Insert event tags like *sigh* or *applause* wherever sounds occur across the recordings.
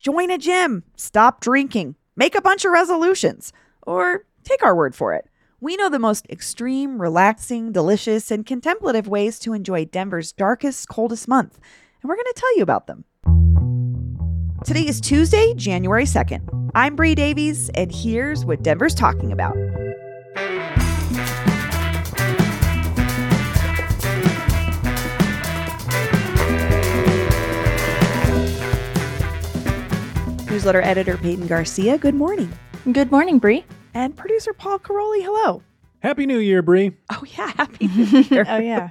join a gym, stop drinking, make a bunch of resolutions, or take our word for it. We know the most extreme, relaxing, delicious, and contemplative ways to enjoy Denver's darkest, coldest month, and we're going to tell you about them. Today is Tuesday, January 2nd. I'm Bree Davies, and here's what Denver's talking about. Newsletter editor Peyton Garcia, good morning. Good morning, Bree. And producer Paul Karolyi, hello. Happy New Year, Bree. Oh, yeah, *laughs* happy New *laughs* Year. Oh yeah.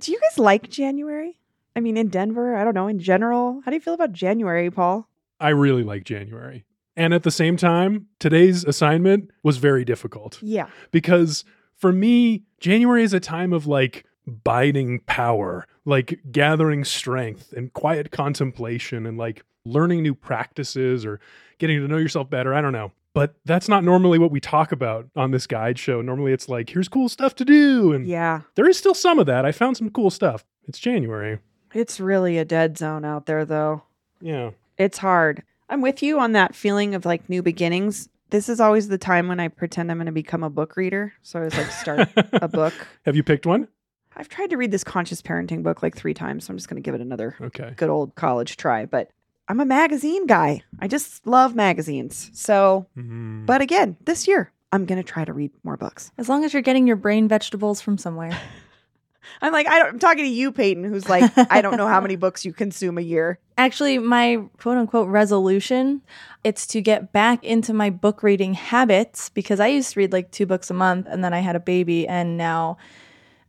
Do you guys like January? I mean, in Denver, I don't know, in general. How do you feel about January, Paul? I really like January. And at the same time, today's assignment was very difficult Yeah. because for me, January is a time of like biding power, like gathering strength and quiet contemplation and like learning new practices or getting to know yourself better. I don't know. But that's not normally what we talk about on this guide show. Normally it's like, here's cool stuff to do. And Yeah. there is still some of that. I found some cool stuff. It's January. It's really a dead zone out there, though. Yeah. It's hard. I'm with you on that feeling of like new beginnings. This is always the time when I pretend I'm going to become a book reader. So I was like start *laughs* a book. Have you picked one? I've tried to read this conscious parenting book like three times. So I'm just going to give it another Okay. good old college try. But I'm a magazine guy. I just love magazines. So, Mhm. but again, this year, I'm going to try to read more books. As long as you're getting your brain vegetables from somewhere. *laughs* I'm like, I don't, I'm talking to you, Peyton, who's like, I don't know how many *laughs* books you consume a year. Actually, my quote unquote resolution, it's to get back into my book reading habits because I used to read like two books a month and then I had a baby and now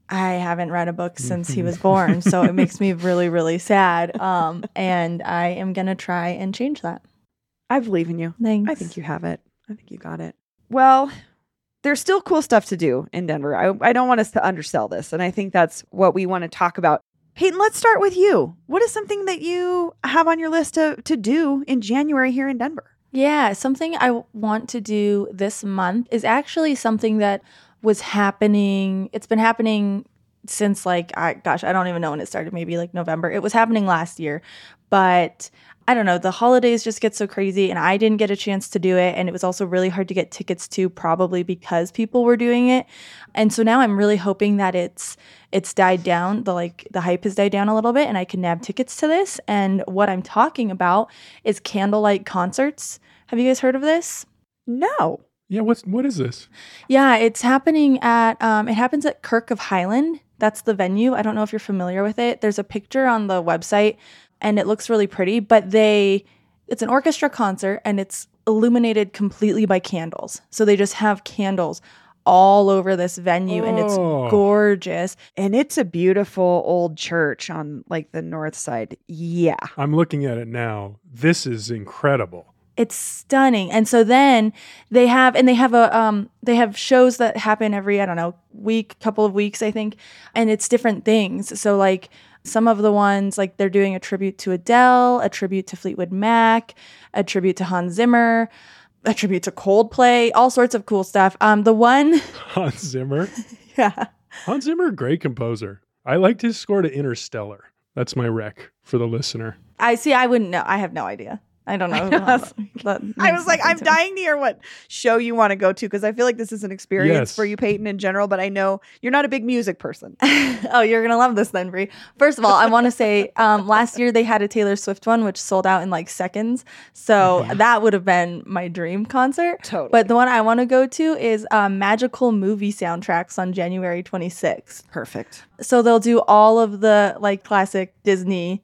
I haven't read a book since he was born. So it makes me *laughs* really, really sad. Um, and I am going to try and change that. I believe in you. Thanks. I think you have it. I think you got it. Well, there's still cool stuff to do in Denver. I, I don't want us to undersell this. And I think that's what we want to talk about. Peyton, let's start with you. What is something that you have on your list to, to do in January here in Denver? Yeah, something I want to do this month is actually something that was happening. It's been happening since like I gosh, I don't even know when it started, maybe like November. It was happening last year, but I don't know, the holidays just get so crazy and I didn't get a chance to do it and it was also really hard to get tickets to probably because people were doing it. And so now I'm really hoping that it's it's died down, the like the hype has died down a little bit and I can nab tickets to this and what I'm talking about is candlelight concerts. Have you guys heard of this? No. Yeah, what's what is this? Yeah, it's happening at um, it happens at Kirk of Highland. That's the venue. I don't know if you're familiar with it. There's a picture on the website and it looks really pretty, but they it's an orchestra concert and it's illuminated completely by candles. So they just have candles all over this venue and it's Oh. gorgeous. And it's a beautiful old church on like the north side. Yeah. I'm looking at it now. This is incredible. It's stunning. And so then they have and they have a um they have shows that happen every I don't know week, couple of weeks I think, and it's different things. So like some of the ones like they're doing a tribute to Adele, a tribute to Fleetwood Mac, a tribute to Hans Zimmer, a tribute to Coldplay, all sorts of cool stuff. Um the one *laughs* Hans Zimmer. *laughs* yeah. Hans Zimmer, great composer. I liked his score to Interstellar. That's my rec for the listener. I see I wouldn't know. I have no idea. I don't *laughs* know. *laughs* I was- That I was like, I'm dying to hear what show you want to go to because I feel like this is an experience Yes. for you, Peyton, in general. But I know you're not a big music person. *laughs* oh, you're gonna love this then, Bree. First of all, I want to say um, last year they had a Taylor Swift one, which sold out in like seconds. So that would have been my dream concert. Totally. But the one I want to go to is um, Magical Movie Soundtracks on January 26th. Perfect. So they'll do all of the like classic Disney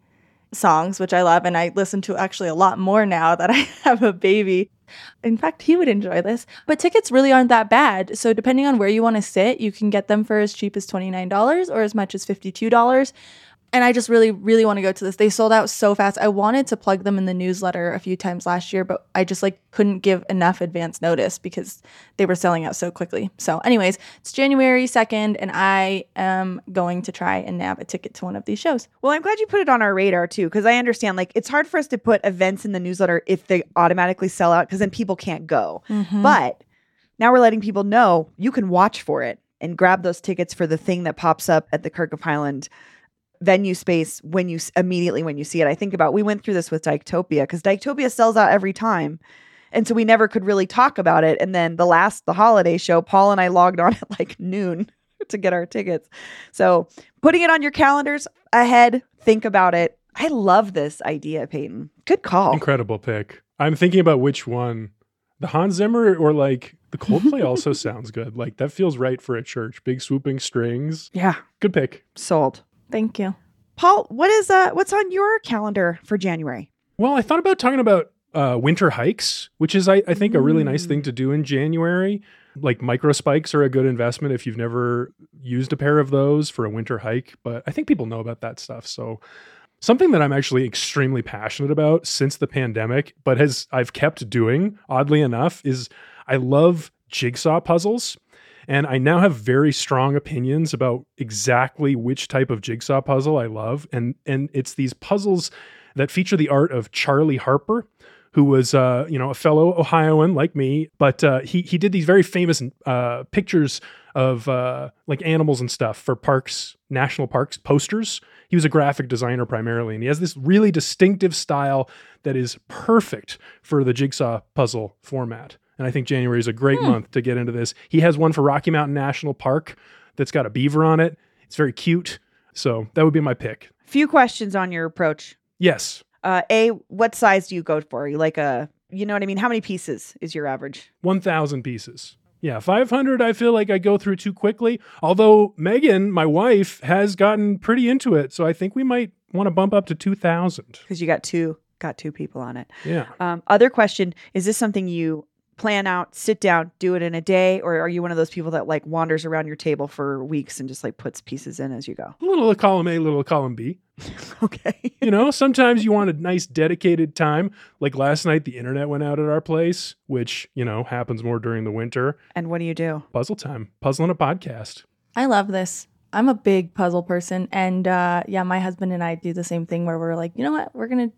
songs, which I love, and I listen to actually a lot more now that I *laughs* have a baby. In fact, he would enjoy this. But tickets really aren't that bad. So depending on where you want to sit, you can get them for as cheap as $29 or as much as $52. And I just really, really want to go to this. They sold out so fast. I wanted to plug them in the newsletter a few times last year, but I just like couldn't give enough advance notice because they were selling out so quickly. So, anyways, it's January 2nd, and I am going to try and nab a ticket to one of these shows. Well, I'm glad you put it on our radar too, because I understand like it's hard for us to put events in the newsletter if they automatically sell out, because then people can't go. Mm-hmm. But now we're letting people know you can watch for it and grab those tickets for the thing that pops up at the Kirk of Highland venue space when you immediately when you see it. I think about we went through this with Dictopia because Dictopia sells out every time. And so we never could really talk about it. And then the last the holiday show, Paul and I logged on *laughs* at like noon *laughs* to get our tickets. So putting it on your calendars ahead, think about it. I love this idea, Peyton. Good call. Incredible pick. I'm thinking about which one. The Hans Zimmer or like the Coldplay also *laughs* sounds good. Like that feels right for a church. Big swooping strings. Yeah, Good pick. sold. Thank you. Paul, what is uh what's on your calendar for January? Well, I thought about talking about uh, winter hikes, which is, I, I think, a really nice Mm. thing to do in January. Like micro spikes are a good investment if you've never used a pair of those for a winter hike. But I think people know about that stuff. So something that I'm actually extremely passionate about since the pandemic, but has I've kept doing, oddly enough, is I love jigsaw puzzles. And I now have very strong opinions about exactly which type of jigsaw puzzle I love. And and it's these puzzles that feature the art of Charley Harper, who was uh, you know a fellow Ohioan like me, but uh, he he did these very famous uh, pictures of uh, like animals and stuff for parks, national parks posters. He was a graphic designer primarily, and he has this really distinctive style that is perfect for the jigsaw puzzle format. And I think January is a great month to get into this. He has one for Rocky Mountain National Park that's got a beaver on it. It's very cute. So that would be my pick. Few questions on your approach. Yes. Uh A, what size do you go for? Are you like a you know what I mean? How many pieces is your average? 1,000 pieces. Yeah, 500, I feel like I go through too quickly. Although Megan, my wife, has gotten pretty into it. So I think we might want to bump up to 2,000. Because you got two got two people on it. Yeah. Um, other question, is this something you plan out, sit down, do it in a day, or are you one of those people that like wanders around your table for weeks and just like puts pieces in as you go? A little column A, little column B. *laughs* Okay. You know, sometimes you want a nice dedicated time. Like last night, the internet went out at our place, which, you know, happens more during the winter. and what do you do? Puzzle time, puzzling a podcast. I love this. I'm a big puzzle person. And uh, yeah, my husband and I do the same thing where we're like, you know what? We're going to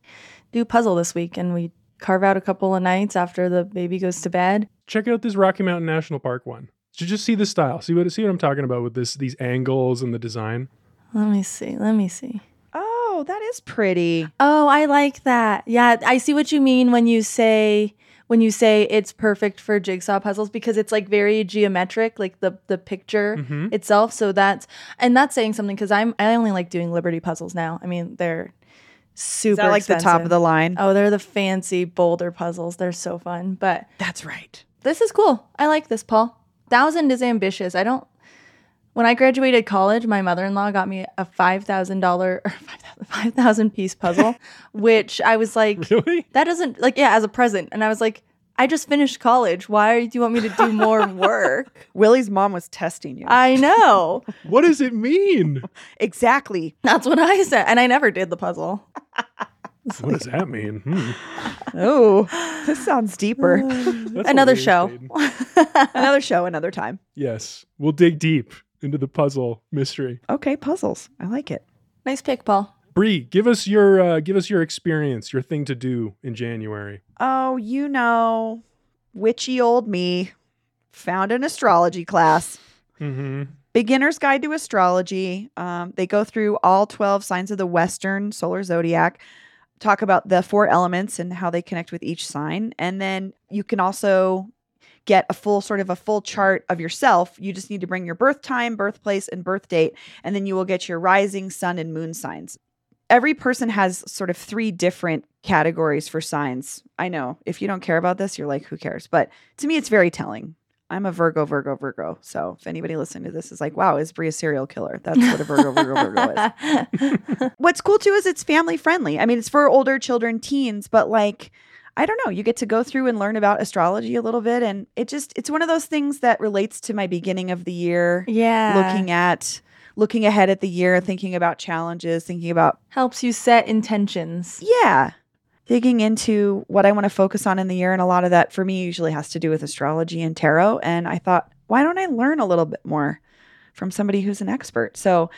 do puzzle this week. And we carve out a couple of nights after the baby goes to bed. Check out this Rocky Mountain National Park one. So just see the style. See what see what I'm talking about with this these angles and the design. Let me see. Let me see. Oh, that is pretty. Oh, I like that. Yeah, I see what you mean when you say when you say it's perfect for jigsaw puzzles because it's like very geometric, like the the picture Mhm. itself. So that's and that's saying something because I'm I only like doing Liberty puzzles now. I mean, they're super Is that like the top of the line? Oh, they're the fancy boulder puzzles. They're so fun. But That's right. this is cool. I like this, Paul. Thousand is ambitious. I don't. When I graduated college, my mother in law got me a five thousand dollar or *laughs* five thousand piece puzzle, *laughs* which I was like, Really? that doesn't like yeah as a present, and I was like, I just finished college. Why do you want me to do more *laughs* work? Willie's mom was testing you. I know. *laughs* What does it mean? exactly. That's what I said, and I never did the puzzle. What does that mean? Hmm. Oh, this sounds deeper. That's Another show. *laughs* Another show, another time. Yes, we'll dig deep into the puzzle mystery. Okay, puzzles. I like it. nice pick, Paul. Bree, give us your uh, give us your experience, your thing to do in January. Oh, you know, witchy old me found an astrology class. Mm-hmm. Beginner's Guide to Astrology. Um, they go through all 12 signs of the Western solar zodiac, talk about the four elements and how they connect with each sign. And then you can also get a full sort of a full chart of yourself. You just need to bring your birth time, birthplace, and birth date, and then you will get your rising sun and moon signs. Every person has sort of three different categories for signs. I know if you don't care about this, you're like, who cares? But to me, it's very telling. I'm a Virgo, Virgo, Virgo. So if anybody listening to this is like, wow, is Bree a serial killer? That's what a Virgo, Virgo, Virgo is. *laughs* What's cool too is it's family friendly. I mean, it's for older children, teens, but like, I don't know, you get to go through and learn about astrology a little bit. And it just, it's one of those things that relates to my beginning of the year, yeah. looking at, looking ahead at the year, mm-hmm. thinking about challenges, thinking about, helps you set intentions. yeah, digging into what I want to focus on in the year. And a lot of that for me usually has to do with astrology and tarot. And I thought, why don't I learn a little bit more from somebody who's an expert? So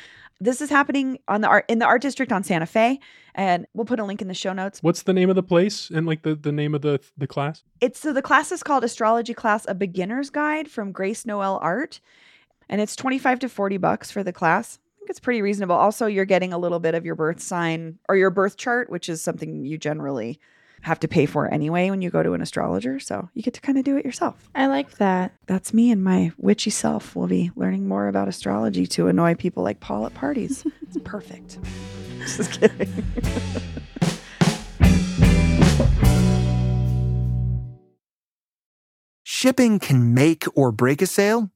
this is happening on the art in the art district on Santa Fe. And we'll put a link in the show notes. What's the name of the place and like the, the name of the the class? It's so the class is called Astrology Class, a beginner's guide from Grace Noel Art. And it's 25 to 40 bucks for the class. I think it's pretty reasonable. Also, you're getting a little bit of your birth sign or your birth chart, which is something you generally have to pay for anyway when you go to an astrologer. So you get to kind of do it yourself. I like that. That's me and my witchy self will be learning more about astrology to annoy people like Paul at parties. *laughs* it's perfect. *laughs* Just kidding. Shipping can make or break a sale,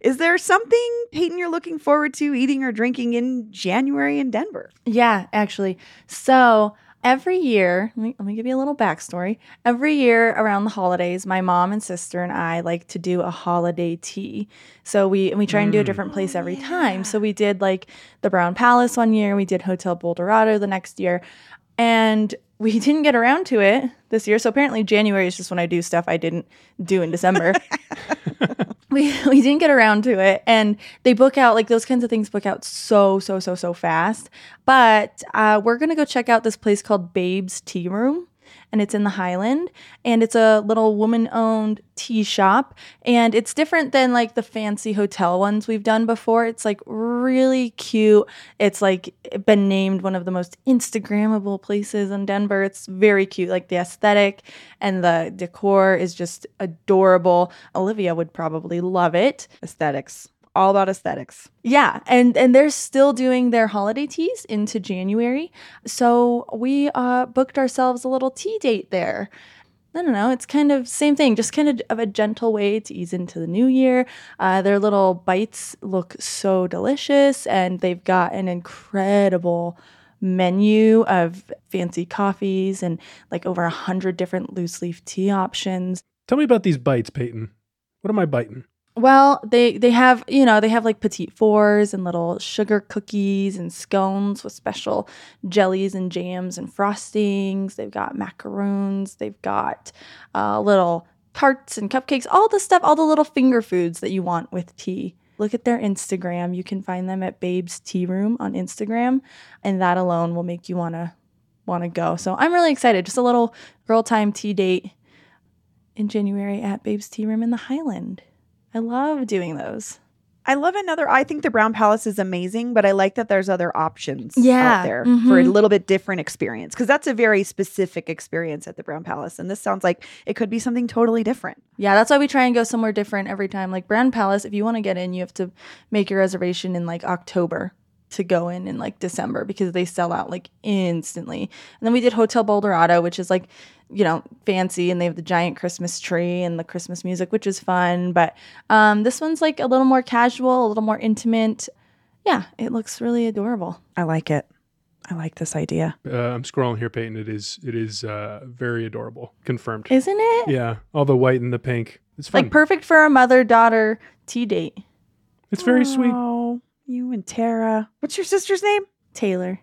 Is there something, Peyton, you're looking forward to eating or drinking in January in Denver? Yeah, actually. So every year, let me, let me give you a little backstory. Every year around the holidays, my mom and sister and I like to do a holiday tea. So we and we try and do a mm. different place oh, every time. So we did like the Brown Palace one year, we did Hotel Boulderado the next year, and we *laughs* didn't get around to it this year. So apparently January is just when I do stuff I didn't do in December. *laughs* *laughs* we *laughs* we didn't get around to it. And they book out like those kinds of things book out so so so so fast. But uh, we're gonna go check out this place called babe's tea room and it's in the highland and it's a little woman owned tea shop. And it's different than like the fancy hotel ones we've done before. It's like really cute. It's like been named one of the most instagrammable places in denver. It's very cute. Like the aesthetic and the decor is just adorable. Olivia would probably love it. Aesthetics. All about aesthetics. yeah, and and they're still doing their holiday teas into January. So we uh, booked ourselves a little tea date there. I don't know. It's kind of same thing, just kind of of a gentle way to ease into the new year. Uh, their little bites look so delicious, and they've got an incredible menu of fancy coffees and like over a hundred different loose leaf tea options. Tell me about these bites, Peyton. What am I biting? Well, they they have you know they have like petite fours and little sugar cookies and scones with special jellies and jams and frostings. They've got macaroons. They've got uh, little tarts and cupcakes. All the stuff, all the little finger foods that you want with tea. Look at their Instagram. You can find them at Babe's Tea Room on Instagram, and that alone will make you wanna wanna go. So I'm really excited. Just a little girl time tea date in January at Babe's Tea Room in the Highland. I love doing those. I love another. I think the Brown Palace is amazing, but I like that there's other options Yeah, out there for a mhm. little bit different experience because that's a very specific experience at the Brown Palace, and this sounds like it could be something totally different. Yeah, that's why we try and go somewhere different every time. Like Brown Palace, if you want to get in, you have to make your reservation in like October to go in in like December because they sell out like instantly. And then we did Hotel Boulderado, which is like, you know, fancy and they have the giant Christmas tree and the Christmas music, which is fun. But um, this one's like a little more casual, a little more intimate. Yeah, it looks really adorable. I like it. I like this idea. Uh, I'm scrolling here, Peyton. It is it is uh, very adorable. Confirmed. Isn't it? yeah, all the white and the pink. It's fun. Like perfect for a mother daughter tea date. it's very sweet. You and Tara. What's your sister's name? Taylor.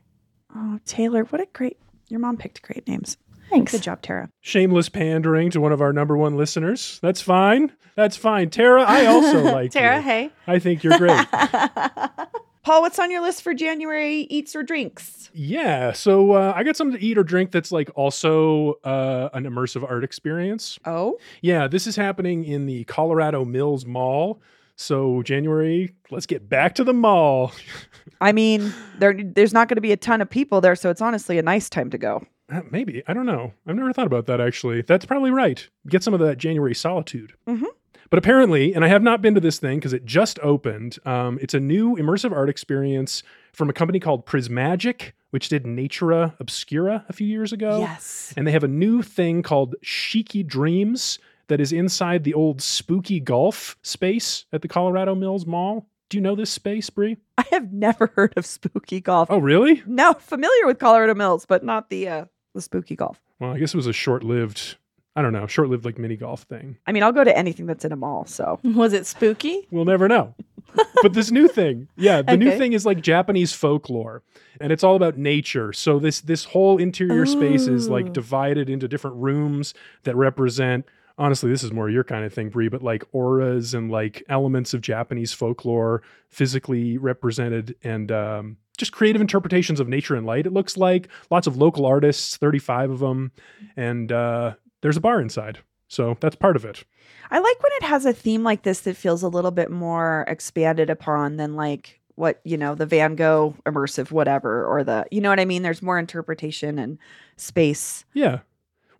Oh, Taylor. What a great. Your mom picked great names. Thanks. Good job, Tara. Shameless pandering to one of our number one listeners. That's fine. That's fine. Tara, I also *laughs* like Tara, you. hey. I think you're great. *laughs* Paul, what's on your list for January eats or drinks? yeah. So uh, I got something to eat or drink that's like also uh, an immersive art experience. Oh, Yeah, this is happening in the Colorado Mills Mall. So January, let's get back to the mall. *laughs* I mean, there there's not going to be a ton of people there, so it's honestly a nice time to go. Uh, Maybe I don't know. I've never thought about that actually. That's probably right. Get some of that January solitude. Mhm. But apparently, and I have not been to this thing because it just opened. Um, it's a new immersive art experience from a company called Prismajic, which did Natura Obscura a few years ago. Yes. And they have a new thing called Shiki Dreams that is inside the old spooky golf space at the Colorado Mills Mall. Do you know this space, Bree? I have never heard of spooky golf. Oh, really? No, familiar with Colorado Mills, but not the uh, the spooky golf. Well, I guess it was a short-lived, I don't know, short-lived like mini golf thing. I mean, I'll go to anything that's in a mall. So *laughs* Was it spooky? We'll never know. *laughs* but this new thing, yeah, the new thing is like Japanese folklore, and it's all about nature. So this this whole interior space is like divided into different rooms that represent. Honestly, this is more your kind of thing, Bree, but like auras and like elements of Japanese folklore physically represented and um, just creative interpretations of nature and light. It looks like lots of local artists, 35 of them, and uh, there's a bar inside. So that's part of it. I like when it has a theme like this that feels a little bit more expanded upon than like what you know the Van Gogh immersive whatever or the you know what I mean. There's more interpretation and space. Yeah.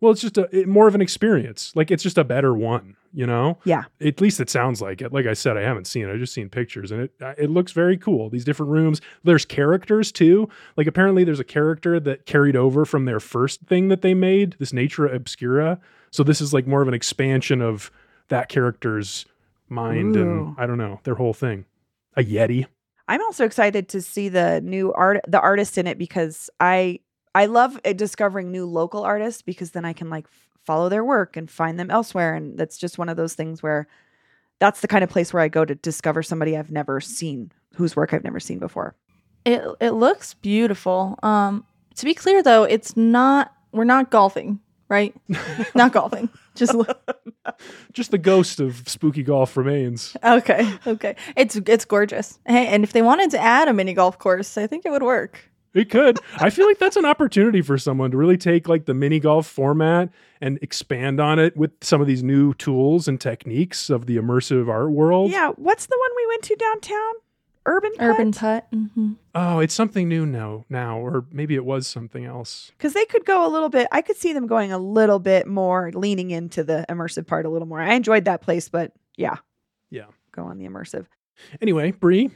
Well, it's just a it, more of an experience. Like it's just a better one, you know. Yeah. At least it sounds like it. Like I said, I haven't seen it. I've just seen pictures, and it it looks very cool. These different rooms. There's characters too. Like apparently, there's a character that carried over from their first thing that they made, this Natura Obscura. So this is like more of an expansion of that character's mind, Ooh. and I don't know their whole thing. A yeti. I'm also excited to see the new art, the artist in it because I I love uh, discovering new local artists because then I can like f- follow their work and find them elsewhere, and that's just one of those things where that's the kind of place where I go to discover somebody I've never seen, whose work I've never seen before. It it looks beautiful. Um, to be clear though, it's not. We're not golfing, right? *laughs* not golfing. Just look. *laughs* Just the ghost of spooky golf remains. Okay. Okay. It's it's gorgeous. Hey, and if they wanted to add a mini golf course, I think it would work. It could. I feel like that's an opportunity for someone to really take like the mini golf format and expand on it with some of these new tools and techniques of the immersive art world. Yeah, what's the one we went to downtown? Urban Urban Putt. hmm Oh, it's something new now, now, or maybe it was something else. because they could go a little bit. I could see them going a little bit more, leaning into the immersive part a little more. I enjoyed that place, but yeah, Yeah. go on the immersive. Anyway, Bree,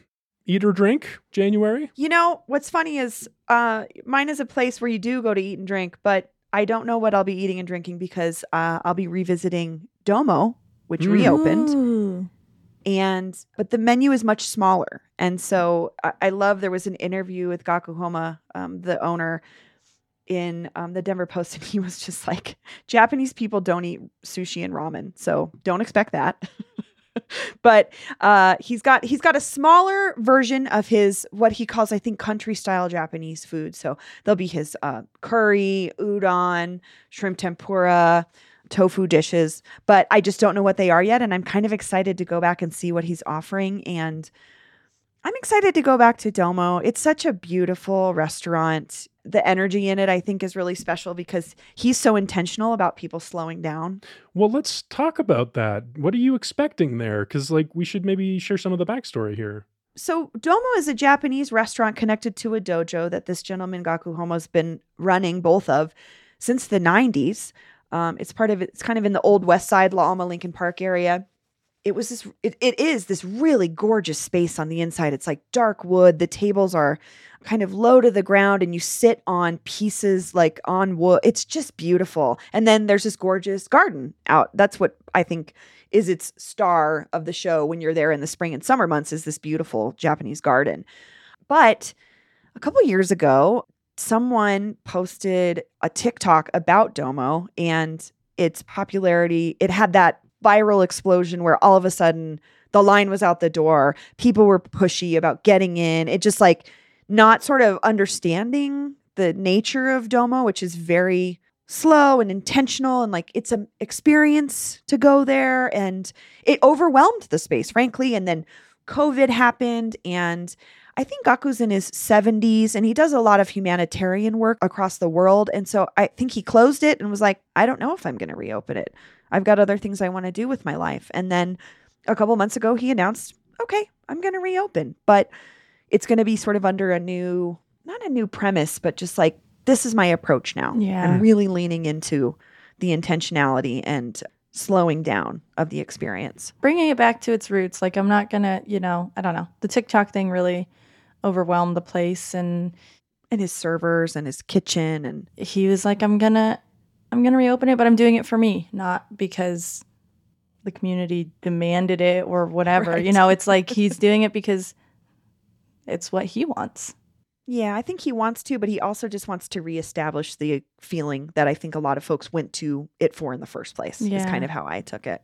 eat or drink January. You know what's funny is uh, mine is a place where you do go to eat and drink, but I don't know what I'll be eating and drinking because uh, I'll be revisiting Domo, which Mm. reopened. And but the menu is much smaller and so i, I love there was an interview with gaku homma um, the owner in um, the denver post *laughs* and he was just like japanese people don't eat sushi and ramen so don't expect that *laughs* *laughs* but uh, he's got he's got a smaller version of his what he calls i think country style japanese food so there'll be his uh, curry udon shrimp tempura tofu dishes, but I just don't know what they are yet. And I'm kind of excited to go back and see what he's offering. And I'm excited to go back to Domo. It's such a beautiful restaurant. The energy in it, I think, is really special because he's so intentional about people slowing down. Well, let's talk about that. What are you expecting there? Because like we should maybe share some of the backstory here. So Domo is a Japanese restaurant connected to a dojo that this gentleman Gaku Homma's been running both of since the 90s. Um, it's part of. It's kind of in the old West Side, La Alma, Lincoln Park area. It was this. It, it is this really gorgeous space on the inside. It's like dark wood. The tables are kind of low to the ground, and you sit on pieces like on wood. It's just beautiful. And then there's this gorgeous garden out. That's what I think is its star of the show when you're there in the spring and summer months. Is this beautiful Japanese garden? But a couple years ago, someone posted a TikTok about Domo and its popularity. It had that viral explosion where all of a sudden the line was out the door. People were pushy about getting in. It just like not sort of understanding the nature of Domo, which is very slow and intentional and like it's an experience to go there and it overwhelmed the space frankly and then covid happened and I think Gaku's in his 70s and he does a lot of humanitarian work across the world. And so I think he closed it and was like, I don't know if I'm going to reopen it. I've got other things I want to do with my life. And then a couple months ago, he announced, okay, I'm going to reopen, but it's going to be sort of under a new, not a new premise, but just like, this is my approach now. Yeah. I'm really leaning into the intentionality and slowing down of the experience. Bringing it back to its roots. Like, I'm not going to, you know, I don't know. The TikTok thing really overwhelmed the place and and his servers and his kitchen and he was like i'm gonna i'm gonna reopen it but i'm doing it for me not because the community demanded it or whatever. Right. you know it's like he's doing it because it's what he wants. Yeah i think he wants to but he also just wants to reestablish the feeling that i think a lot of folks went to it for in the first place Yeah. is kind of how i took it.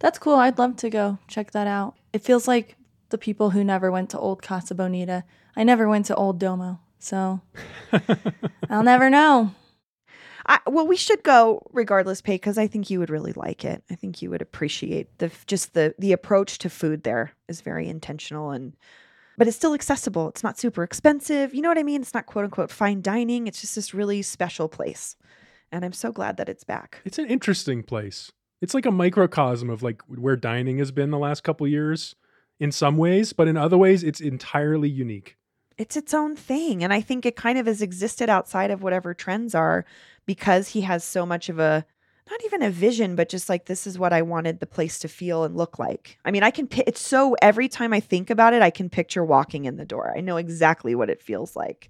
That's cool. I'd love to go check that out. It feels like the people who never went to old casa bonita i never went to old domo so *laughs* i'll never know I, well we should go regardless pay because i think you would really like it. I think you would appreciate the just the the approach to food there is very intentional and but it's still accessible. It's not super expensive. You know what i mean? It's not quote unquote fine dining. It's just this really special place. And i'm so glad that it's back. It's an interesting place. It's like a microcosm of like where dining has been the last couple years in some ways, but in other ways it's entirely unique. It's its own thing. And I think it kind of has existed outside of whatever trends are because he has so much of a not even a vision, but just like this is what I wanted the place to feel and look like. I mean, I can it's so every time I think about it, I can picture walking in the door. I know exactly what it feels like.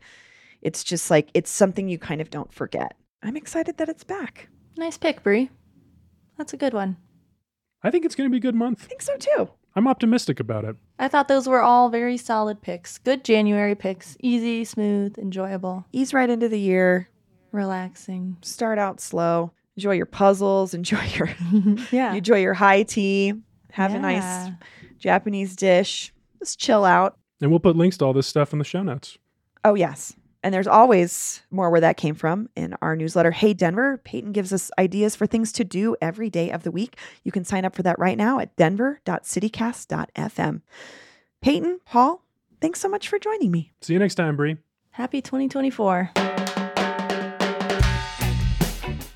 It's just like it's something you kind of don't forget. I'm excited that it's back. nice pick bree that's a good one I think it's going to be a good month. I think so too. I'm optimistic about it. I thought those were all very solid picks. Good January picks. Easy, smooth, enjoyable, Ease right into the year. relaxing. Start out slow. Enjoy your puzzles. *laughs* Enjoy your *laughs* yeah. enjoy your high tea. Have a nice Yeah. Japanese dish. Just chill out. And we'll put links to all this stuff in the show notes. Oh, yes. And there's always more where that came from in our newsletter. Hey, Denver. Peyton gives us ideas for things to do every day of the week. You can sign up for that right now at denver.citycast.fm. Peyton, Paul, thanks so much for joining me. See you next time, Bree. Happy 2024.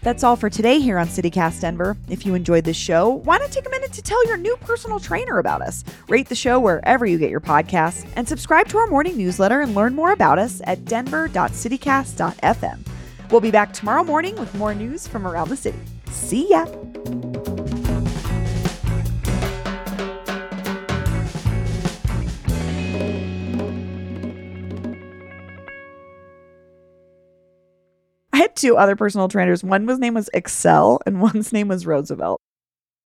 That's all for today here on CityCast Denver. If you enjoyed this show, why not take a minute to tell your new personal trainer about us? Rate the show wherever you get your podcasts and subscribe to our morning newsletter and learn more about us at denver.citycast.fm. We'll be back tomorrow morning with more news from around the city. See ya. Two other personal trainers. One was name was Excel and *laughs* one's name was Roosevelt.